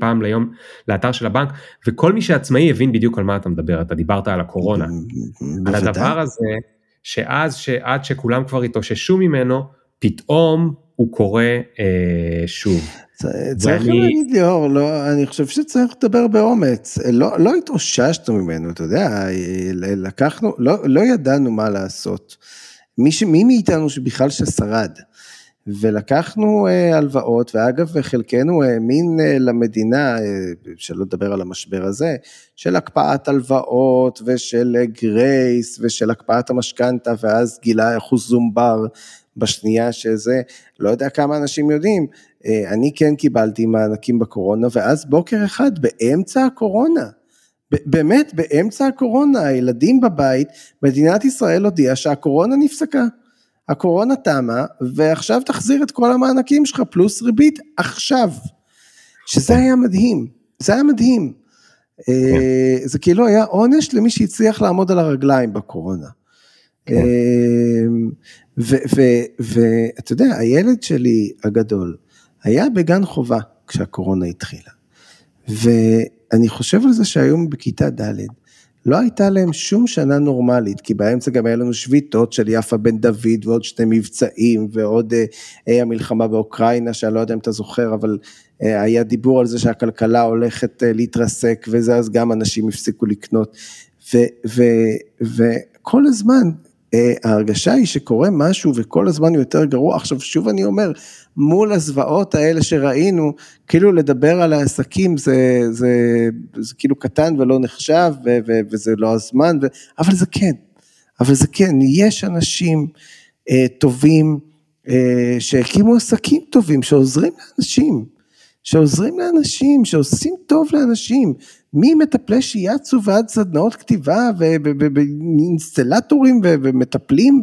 פעם ליום לאתר של הבנק, וכל מי שעצמאי הבין בדיוק על מה אתה מדבר, אתה דיברת על הקורונה. על הדבר הזה, שאז, שעד שכולם כבר התאוששו ממנו, פתאום הוא קורה אה, שוב. צריך ואני... להגיד ליאור, לא, אני חושב שצריך לדבר באומץ, לא, לא התאוששנו ממנו, אתה יודע, לקחנו, לא, לא ידענו מה לעשות. מי, מי מאיתנו שבכלל ששרד. ולקחנו uh, הלוואות, ואגב חלקנו האמין uh, למדינה, uh, שלא לדבר על המשבר הזה, של הקפאת הלוואות ושל גרייס ושל הקפאת המשכנתה, ואז גילה אחוז זומבר בשנייה שזה, לא יודע כמה אנשים יודעים, uh, אני כן קיבלתי מענקים בקורונה, ואז בוקר אחד באמצע הקורונה, באמת באמצע הקורונה, הילדים בבית, מדינת ישראל הודיעה שהקורונה נפסקה. הקורונה תמה, ועכשיו תחזיר את כל המענקים שלך פלוס ריבית עכשיו. שזה היה מדהים, זה היה מדהים. אה, זה כאילו היה עונש למי שהצליח לעמוד על הרגליים בקורונה. כן. אה, ואתה יודע, הילד שלי הגדול היה בגן חובה כשהקורונה התחילה. אני חושב על זה שהיום בכיתה ד', לא הייתה להם שום שנה נורמלית, כי באמצע גם היה לנו שביתות של יפה בן דוד ועוד שני מבצעים ועוד אה, אה, המלחמה באוקראינה, שאני לא יודע אם אתה זוכר, אבל אה, היה דיבור על זה שהכלכלה הולכת אה, להתרסק וזה, אז גם אנשים הפסיקו לקנות. וכל הזמן ההרגשה היא שקורה משהו וכל הזמן יותר גרוע. עכשיו שוב אני אומר, מול הזוועות האלה שראינו, כאילו לדבר על העסקים זה, זה, זה כאילו קטן ולא נחשב ו, ו, וזה לא הזמן, ו, אבל זה כן, אבל זה כן, יש אנשים אה, טובים אה, שהקימו עסקים טובים, שעוזרים לאנשים, שעוזרים לאנשים, שעושים טוב לאנשים, ממטפלי שיאצו ועד סדנאות כתיבה ואינסטלטורים ומטפלים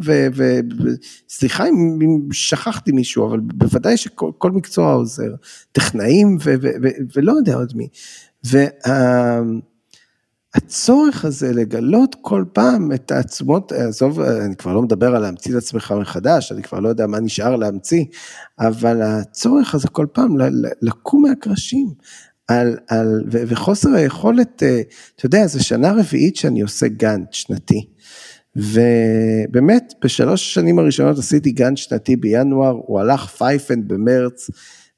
וסליחה אם שכחתי מישהו אבל בוודאי שכל מקצוע עוזר, טכנאים ולא יודע עוד מי. והצורך הזה לגלות כל פעם את העצמות, עזוב, אני כבר לא מדבר על להמציא את עצמך מחדש, אני כבר לא יודע מה נשאר להמציא, אבל הצורך הזה כל פעם לקום מהקרשים, על, על, ו, וחוסר היכולת, אה, אתה יודע, זו שנה רביעית שאני עושה גאנט שנתי. ובאמת, בשלוש השנים הראשונות עשיתי גאנט שנתי בינואר, הוא הלך פייפן במרץ,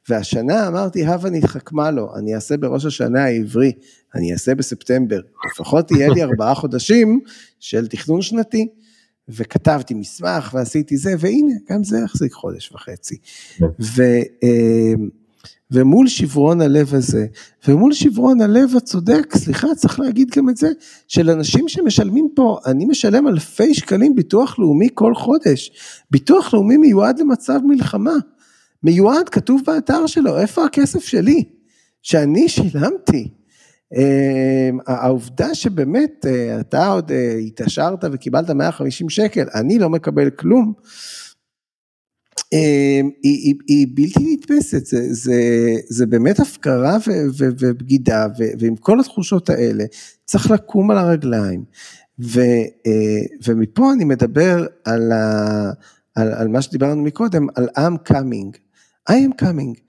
והשנה אמרתי, הבה נתחכמה לו, אני אעשה בראש השנה העברי, אני אעשה בספטמבר, לפחות יהיה לי ארבעה חודשים של תכנון שנתי. וכתבתי מסמך ועשיתי זה, והנה, גם זה יחזיק חודש וחצי. כן. ו... ומול שברון הלב הזה, ומול שברון הלב הצודק, סליחה, צריך להגיד גם את זה, של אנשים שמשלמים פה, אני משלם אלפי שקלים ביטוח לאומי כל חודש. ביטוח לאומי מיועד למצב מלחמה. מיועד, כתוב באתר שלו, איפה הכסף שלי? שאני שילמתי. אמ, העובדה שבאמת אה, אתה עוד אה, התעשרת וקיבלת 150 שקל, אני לא מקבל כלום, היא, היא, היא בלתי נתפסת, זה, זה, זה באמת הפקרה ו, ו, ובגידה, ו, ועם כל התחושות האלה צריך לקום על הרגליים. ו, אה, ומפה אני מדבר על, ה, על, על מה שדיברנו מקודם, על I'm coming. I am coming.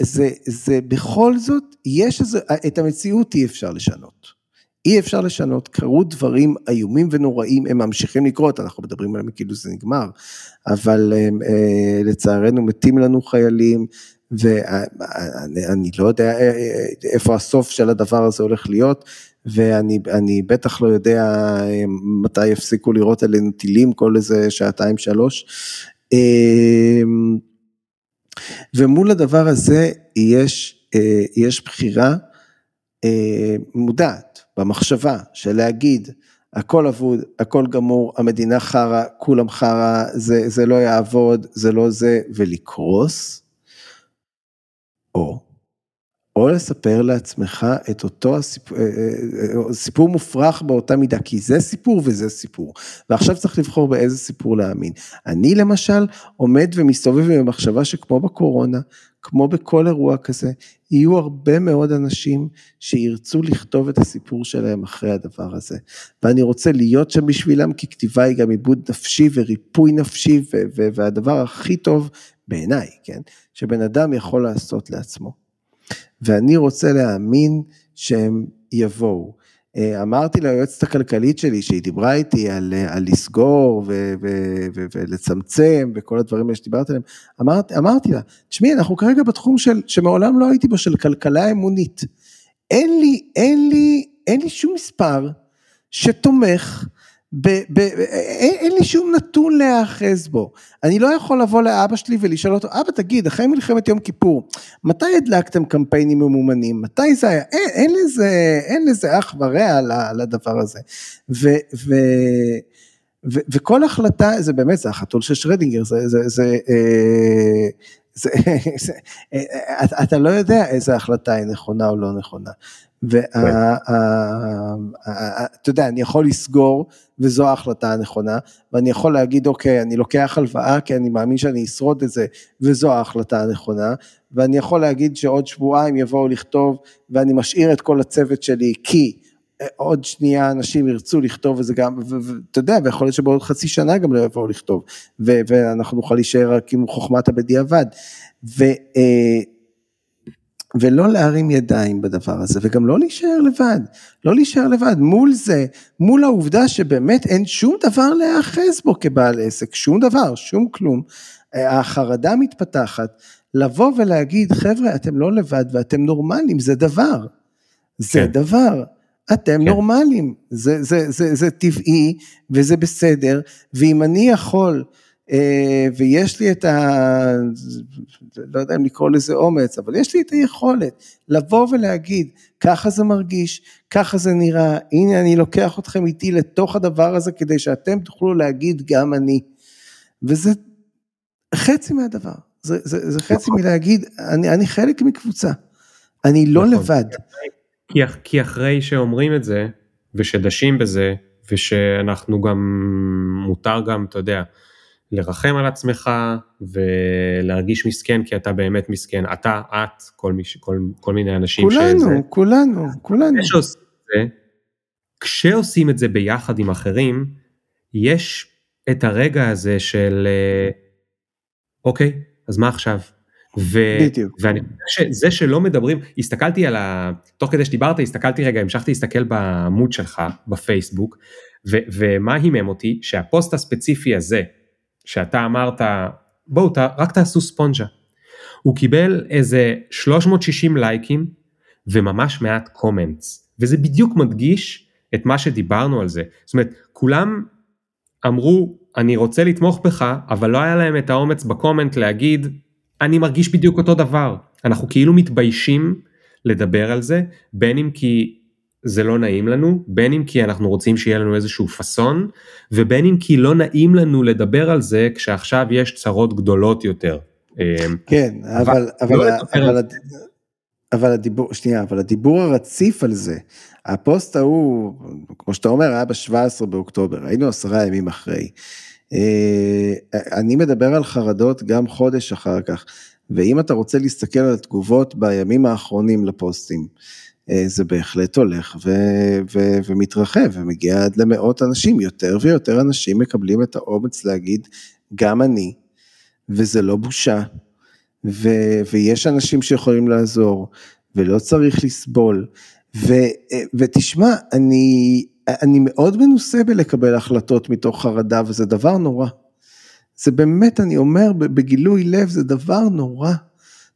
זה, זה בכל זאת, יש איזה, את המציאות אי אפשר לשנות. אי אפשר לשנות, קרו דברים איומים ונוראים, הם ממשיכים לקרות, אנחנו מדברים עליהם כאילו זה נגמר, אבל אה, לצערנו מתים לנו חיילים, ואני לא יודע אה, אה, איפה הסוף של הדבר הזה הולך להיות, ואני בטח לא יודע אה, מתי יפסיקו לראות עלינו טילים כל איזה שעתיים שלוש. ומול הדבר הזה יש, יש בחירה מודעת. במחשבה של להגיד, הכל אבוד, הכל גמור, המדינה חרא, כולם חרא, זה, זה לא יעבוד, זה לא זה, ולקרוס, או, או לספר לעצמך את אותו הסיפור, אה, אה, אה, סיפור מופרך באותה מידה, כי זה סיפור וזה סיפור, ועכשיו צריך לבחור באיזה סיפור להאמין. אני למשל עומד ומסתובב עם המחשבה שכמו בקורונה, כמו בכל אירוע כזה, יהיו הרבה מאוד אנשים שירצו לכתוב את הסיפור שלהם אחרי הדבר הזה. ואני רוצה להיות שם בשבילם, כי כתיבה היא גם עיבוד נפשי וריפוי נפשי, והדבר הכי טוב בעיניי, כן, שבן אדם יכול לעשות לעצמו. ואני רוצה להאמין שהם יבואו. אה, אמרתי ליועצת הכלכלית שלי, שהיא דיברה איתי על, אה, על לסגור ו, ו, ו, ולצמצם וכל הדברים האלה שדיברת עליהם, אמרת, אמרתי לה, תשמעי, אנחנו כרגע בתחום של, שמעולם לא הייתי בו, של כלכלה אמונית. אין לי, אין לי, אין לי שום מספר שתומך ב, ב, אין, אין לי שום נתון להיאחז בו. אני לא יכול לבוא לאבא שלי ולשאול אותו, אבא תגיד, אחרי מלחמת יום כיפור, מתי הדלקתם קמפיינים ממומנים? מתי זה היה? אין, אין לזה, אין לזה אח ורע לדבר הזה. ו, ו, ו, וכל החלטה, זה באמת, זה החתול של שרדינגר, זה, זה, זה, אה, זה, זה, אה, אתה לא יודע איזה החלטה היא נכונה או לא נכונה. ואתה יודע, אני יכול לסגור, וזו ההחלטה הנכונה, ואני יכול להגיד, אוקיי, אני לוקח הלוואה, כי אני מאמין שאני אשרוד את זה, וזו ההחלטה הנכונה, ואני יכול להגיד שעוד שבועיים יבואו לכתוב, ואני משאיר את כל הצוות שלי, כי עוד שנייה אנשים ירצו לכתוב וזה גם, ואתה יודע, ויכול להיות שבעוד חצי שנה גם לא יבואו לכתוב, ואנחנו נוכל להישאר רק עם חוכמת הבדיעבד. ו... אה, ולא להרים ידיים בדבר הזה, וגם לא להישאר לבד, לא להישאר לבד, מול זה, מול העובדה שבאמת אין שום דבר להיאחז בו כבעל עסק, שום דבר, שום כלום, החרדה מתפתחת, לבוא ולהגיד, חבר'ה, אתם לא לבד ואתם נורמלים, זה דבר, זה כן. דבר, אתם כן. נורמלים, זה, זה, זה, זה טבעי וזה בסדר, ואם אני יכול אה, ויש לי את ה... לא יודע אם לקרוא לזה אומץ, אבל יש לי את היכולת לבוא ולהגיד, ככה זה מרגיש, ככה זה נראה, הנה אני לוקח אתכם איתי לתוך הדבר הזה כדי שאתם תוכלו להגיד גם אני. וזה חצי מהדבר, זה, זה, זה חצי נכון. מלהגיד, אני, אני חלק מקבוצה, אני לא נכון. לבד. כי, כי אחרי שאומרים את זה, ושדשים בזה, ושאנחנו גם, מותר גם, אתה יודע, לרחם על עצמך ולהרגיש מסכן כי אתה באמת מסכן, אתה, את, כל, מי, כל, כל מיני אנשים כולנו, שזה. כולנו, כולנו. כשעושים את זה, כשעושים את זה ביחד עם אחרים, יש את הרגע הזה של אה, אוקיי, אז מה עכשיו? ו- בדיוק. ואני חושב שזה שלא מדברים, הסתכלתי על ה... תוך כדי שדיברת, הסתכלתי רגע, המשכתי להסתכל בעמוד שלך בפייסבוק, ו- ומה הימם אותי? שהפוסט הספציפי הזה, שאתה אמרת בואו רק תעשו ספונג'ה. הוא קיבל איזה 360 לייקים וממש מעט קומנטס וזה בדיוק מדגיש את מה שדיברנו על זה. זאת אומרת כולם אמרו אני רוצה לתמוך בך אבל לא היה להם את האומץ בקומנט להגיד אני מרגיש בדיוק אותו דבר. אנחנו כאילו מתביישים לדבר על זה בין אם כי זה לא נעים לנו, בין אם כי אנחנו רוצים שיהיה לנו איזשהו פאסון, ובין אם כי לא נעים לנו לדבר על זה כשעכשיו יש צרות גדולות יותר. אמ, כן, אבל, אבל, לא אבל, אבל, אבל הדיבור, שנייה, אבל הדיבור הרציף על זה, הפוסט ההוא, כמו שאתה אומר, היה ב-17 באוקטובר, היינו עשרה ימים אחרי. אה, אני מדבר על חרדות גם חודש אחר כך, ואם אתה רוצה להסתכל על התגובות בימים האחרונים לפוסטים, זה בהחלט הולך ו- ו- ומתרחב ומגיע עד למאות אנשים, יותר ויותר אנשים מקבלים את האומץ להגיד, גם אני, וזה לא בושה, ו- ויש אנשים שיכולים לעזור, ולא צריך לסבול, ו- אה, ותשמע, אני, אני מאוד מנוסה בלקבל החלטות מתוך חרדה, וזה דבר נורא. זה באמת, אני אומר בגילוי לב, זה דבר נורא.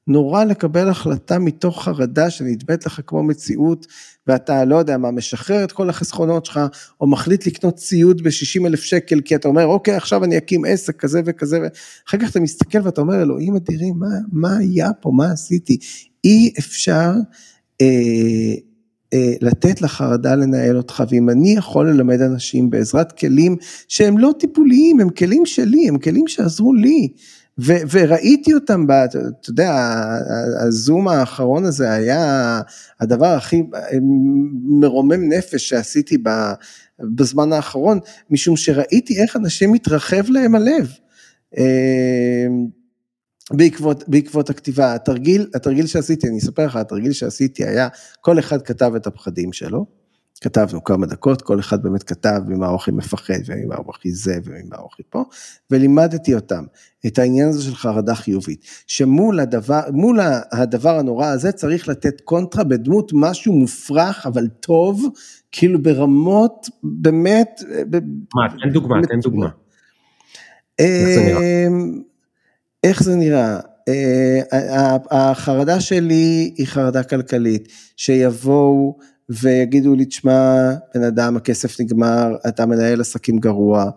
נורא לקבל החלטה מתוך חרדה שנדבאת לך כמו מציאות ואתה לא יודע מה משחרר את כל החסכונות שלך או מחליט לקנות ציוד ב-60 אלף שקל כי אתה אומר אוקיי עכשיו אני אקים עסק כזה וכזה ואחר כך אתה מסתכל ואתה אומר אלוהים אדירים מה, מה היה פה מה עשיתי אי אפשר אה, אה, לתת לחרדה לנהל אותך, ואם אני יכול ללמד אנשים בעזרת כלים שהם לא טיפוליים, הם כלים שלי, הם כלים שעזרו לי. ו- וראיתי אותם, ב, אתה יודע, הזום האחרון הזה היה הדבר הכי מרומם נפש שעשיתי בזמן האחרון, משום שראיתי איך אנשים מתרחב להם הלב. אה, בעקבות, בעקבות הכתיבה, התרגיל, התרגיל שעשיתי, אני אספר לך, התרגיל שעשיתי היה, כל אחד כתב את הפחדים שלו, כתבנו כמה דקות, כל אחד באמת כתב ממה הוא הכי מפחד וממה הוא הכי זה וממה הוא הכי פה, ולימדתי אותם את העניין הזה של חרדה חיובית, שמול הדבר, מול הדבר הנורא הזה צריך לתת קונטרה בדמות משהו מופרך אבל טוב, כאילו ברמות באמת... מה, תן דוגמה, תן דוגמה. אמ, איך זה נראה? אה, החרדה שלי היא חרדה כלכלית, שיבואו ויגידו לי, תשמע, בן אדם, הכסף נגמר, אתה מנהל עסקים גרוע,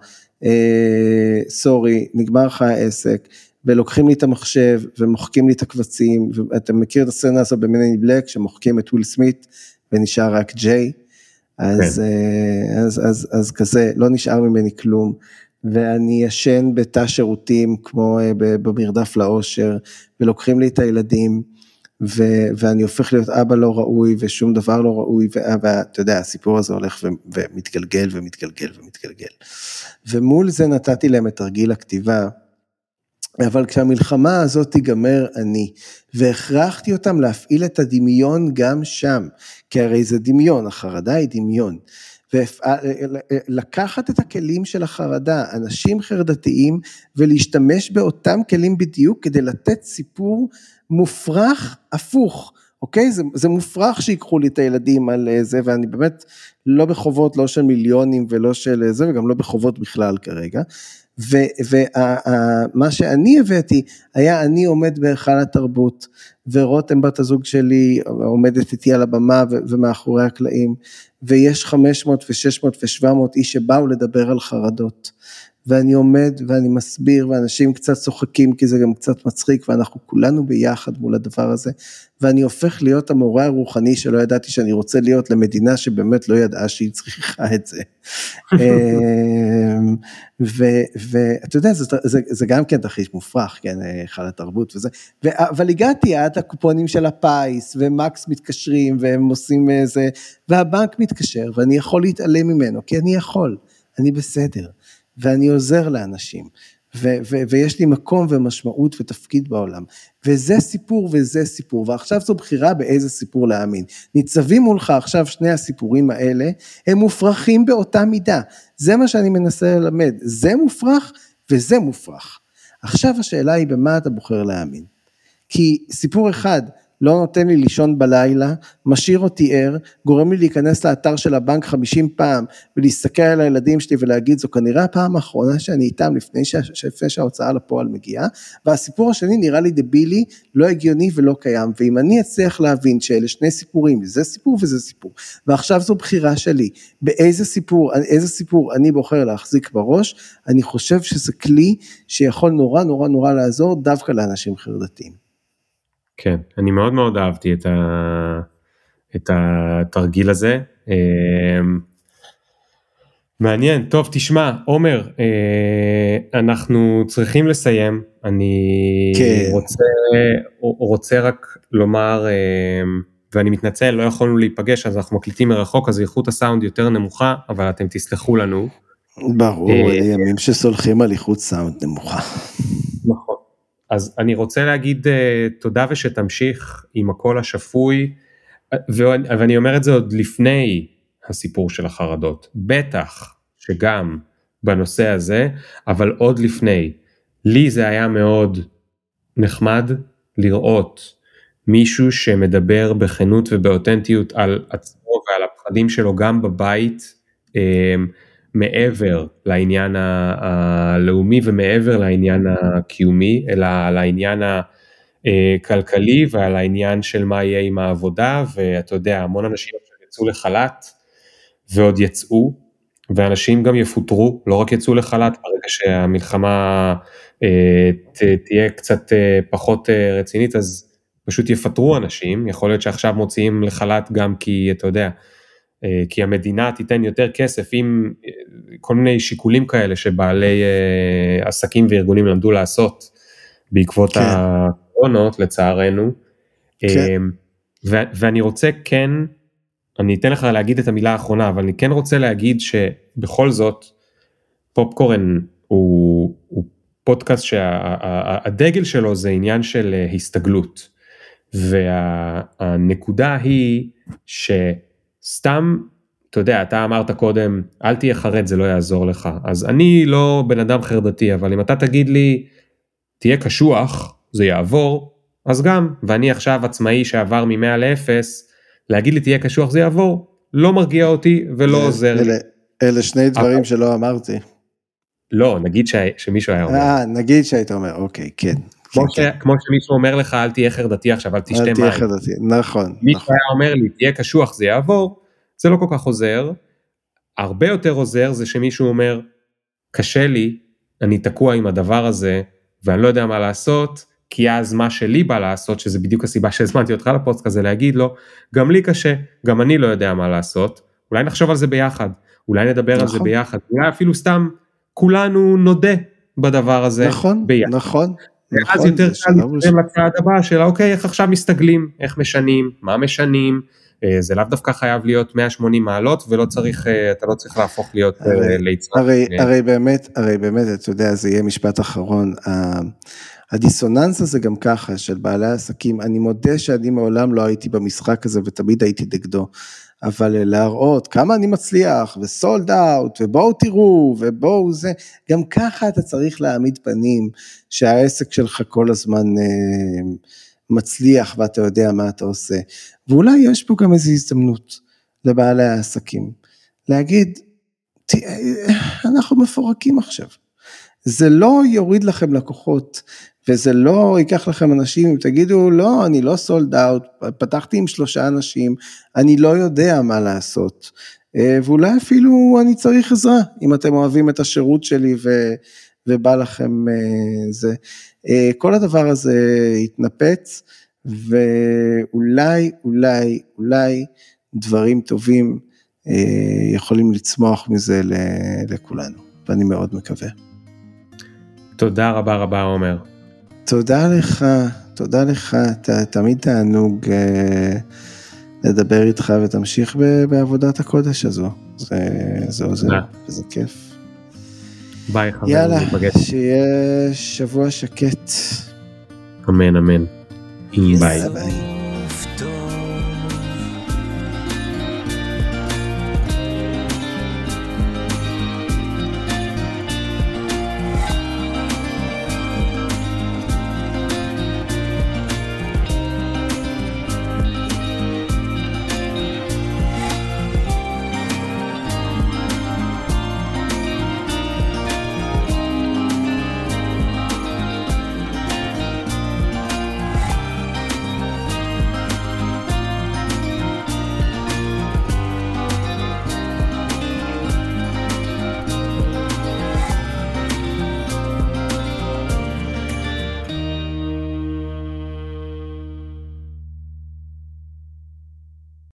אה, סורי, נגמר לך העסק, ולוקחים לי את המחשב ומוחקים לי את הקבצים, ואתה מכיר את הסצנה הזו במני בלק, שמוחקים את וויל סמית ונשאר רק ג'יי, אז, כן. אה, אז, אז, אז, אז כזה, לא נשאר ממני כלום. ואני ישן בתא שירותים כמו אה, במרדף לאושר, ולוקחים לי את הילדים, ו- ואני הופך להיות אבא לא ראוי ושום דבר לא ראוי, ואתה יודע, הסיפור הזה הולך ו- ומתגלגל ומתגלגל ומתגלגל. ומול זה נתתי להם את תרגיל הכתיבה, אבל כשהמלחמה הזאת תיגמר אני, והכרחתי אותם להפעיל את הדמיון גם שם, כי הרי זה דמיון, החרדה היא דמיון. ולקחת את הכלים של החרדה, אנשים חרדתיים, ולהשתמש באותם כלים בדיוק כדי לתת סיפור מופרך הפוך. אוקיי? זה, זה מופרך שיקחו לי את הילדים על זה, ואני באמת לא בחובות, לא של מיליונים ולא של זה, וגם לא בחובות בכלל כרגע. ומה שאני הבאתי היה אני עומד בהיכל התרבות ורותם בת הזוג שלי עומדת איתי על הבמה ומאחורי הקלעים ויש 500 ו-600 ו-700 איש שבאו לדבר על חרדות. ואני עומד ואני מסביר ואנשים קצת צוחקים כי זה גם קצת מצחיק ואנחנו כולנו ביחד מול הדבר הזה ואני הופך להיות המורה הרוחני שלא ידעתי שאני רוצה להיות למדינה שבאמת לא ידעה שהיא צריכה את זה. אמ, ואתה יודע זה, זה, זה גם כן תרחיש מופרך כן היכל התרבות וזה ו, אבל הגעתי עד הקופונים של הפיס ומקס מתקשרים והם עושים איזה והבנק מתקשר ואני יכול להתעלם ממנו כי אני יכול אני בסדר. ואני עוזר לאנשים, ו- ו- ויש לי מקום ומשמעות ותפקיד בעולם. וזה סיפור וזה סיפור, ועכשיו זו בחירה באיזה סיפור להאמין. ניצבים מולך עכשיו שני הסיפורים האלה, הם מופרכים באותה מידה. זה מה שאני מנסה ללמד, זה מופרך וזה מופרך. עכשיו השאלה היא במה אתה בוחר להאמין. כי סיפור אחד, לא נותן לי לישון בלילה, משאיר אותי ער, גורם לי להיכנס לאתר של הבנק 50 פעם ולהסתכל על הילדים שלי ולהגיד זו כנראה הפעם האחרונה שאני איתם לפני, שההוצאה לפועל מגיעה, והסיפור השני נראה לי דבילי, לא הגיוני ולא קיים, ואם אני אצליח להבין שאלה שני סיפורים, זה סיפור וזה סיפור, ועכשיו זו בחירה שלי, באיזה סיפור, איזה סיפור אני בוחר להחזיק בראש, אני חושב שזה כלי שיכול נורא נורא נורא לעזור דווקא לאנשים חרדתיים. כן, אני מאוד מאוד אהבתי את, ה... את התרגיל הזה. אמ, מעניין, טוב תשמע, עומר, אה, אנחנו צריכים לסיים, אני כן. רוצה, רוצה רק לומר, אמ, ואני מתנצל, לא יכולנו להיפגש, אז אנחנו מקליטים מרחוק, אז איכות הסאונד יותר נמוכה, אבל אתם תסלחו לנו. ברור, אה, ימים שסולחים על איכות סאונד נמוכה. אז אני רוצה להגיד uh, תודה ושתמשיך עם הקול השפוי, ואני, אומר את זה עוד לפני הסיפור של החרדות, בטח שגם בנושא הזה, אבל עוד לפני. לי זה היה מאוד נחמד לראות מישהו שמדבר בכנות ובאותנטיות על עצמו ועל הפחדים שלו גם בבית, uh, מעבר לעניין הלאומי ומעבר לעניין הקיומי, אלא לעניין הכלכלי ועל העניין של מה יהיה עם העבודה, ואתה יודע, המון אנשים יצאו לחל"ת ועוד יצאו, ואנשים גם יפוטרו, לא רק יצאו לחל"ת ברגע שהמלחמה אה, תהיה קצת אה, פחות אה, רצינית, אז פשוט יפטרו אנשים, יכול להיות שעכשיו מוציאים לחל"ת גם כי, אתה יודע, אה, כי המדינה תיתן יותר כסף עם אה, כל מיני שיקולים כאלה שבעלי אה, עסקים וארגונים למדו לעשות בעקבות כן. הקרונות לצערנו. כן. ואני רוצה כן, אני אתן לך להגיד את המילה האחרונה, אבל אני כן רוצה להגיד שבכל זאת, פופקורן הוא, הוא פודקאסט שהדגל שה, שלו זה עניין של הסתגלות. והנקודה היא שסתם, אתה יודע, אתה אמרת קודם, אל תהיה חרד, זה לא יעזור לך. אז אני לא בן אדם חרדתי, אבל אם אתה תגיד לי, תהיה קשוח, זה יעבור, אז גם, ואני עכשיו עצמאי שעבר מ-100 ל-0, להגיד לי תהיה קשוח זה יעבור, לא מרגיע אותי ולא עוזר לי. אלה שני דברים שלא אמרתי. לא, נגיד ש... שמישהו היה אומר. אה, נגיד שהיית אומר, אוקיי, כן. כמו, כן, ש... כמו שמישהו אומר לך, אל תהיה חרדתי עכשיו, אל תשתה מים. אל תהיה חרדתי, נכון. מישהו נכון. היה אומר לי, תהיה קשוח, זה יעבור, זה לא כל כך עוזר. הרבה יותר עוזר זה שמישהו אומר, קשה לי, אני תקוע עם הדבר הזה, ואני לא יודע מה לעשות, כי אז מה שלי בא לעשות, שזה בדיוק הסיבה שהזמנתי אותך לפוסט כזה, להגיד לו, גם לי קשה, גם אני לא יודע מה לעשות, אולי נחשוב על זה ביחד, אולי נדבר נכון. על זה נכון. ביחד, אולי אפילו סתם כולנו נודה בדבר הזה נכון, ביחד. נכון, ואז נכון, יותר קל להתקדם לצעד הבא של אוקיי, איך עכשיו מסתגלים, איך משנים, מה משנים, אה, זה לאו דווקא חייב להיות 180 מעלות ולא צריך, אה, אתה לא צריך להפוך להיות אה, ליצחק. הרי, הרי באמת, הרי באמת, אתה יודע, זה יהיה משפט אחרון. הדיסוננס הזה גם ככה של בעלי העסקים, אני מודה שאני מעולם לא הייתי במשחק הזה ותמיד הייתי נגדו. אבל להראות כמה אני מצליח, וסולד אאוט, ובואו תראו, ובואו זה, גם ככה אתה צריך להעמיד פנים שהעסק שלך כל הזמן אה, מצליח ואתה יודע מה אתה עושה. ואולי יש פה גם איזו הזדמנות לבעלי העסקים, להגיד, אנחנו מפורקים עכשיו. זה לא יוריד לכם לקוחות, וזה לא ייקח לכם אנשים, אם תגידו, לא, אני לא סולד אאוט, פתחתי עם שלושה אנשים, אני לא יודע מה לעשות. אה, ואולי אפילו אני צריך עזרה, אם אתם אוהבים את השירות שלי ו, ובא לכם אה, זה. אה, כל הדבר הזה יתנפץ, ואולי, אולי, אולי דברים טובים יכולים לצמוח מזה לכולנו, ואני מאוד מקווה. תודה רבה רבה עומר. תודה לך, תודה לך, אתה תמיד תענוג אה, לדבר איתך ותמשיך ב, בעבודת הקודש הזו, זה, זה עוזר וזה כיף. ביי חברים, יאללה, שיהיה שבוע שקט. אמן אמן. ביי. ביי.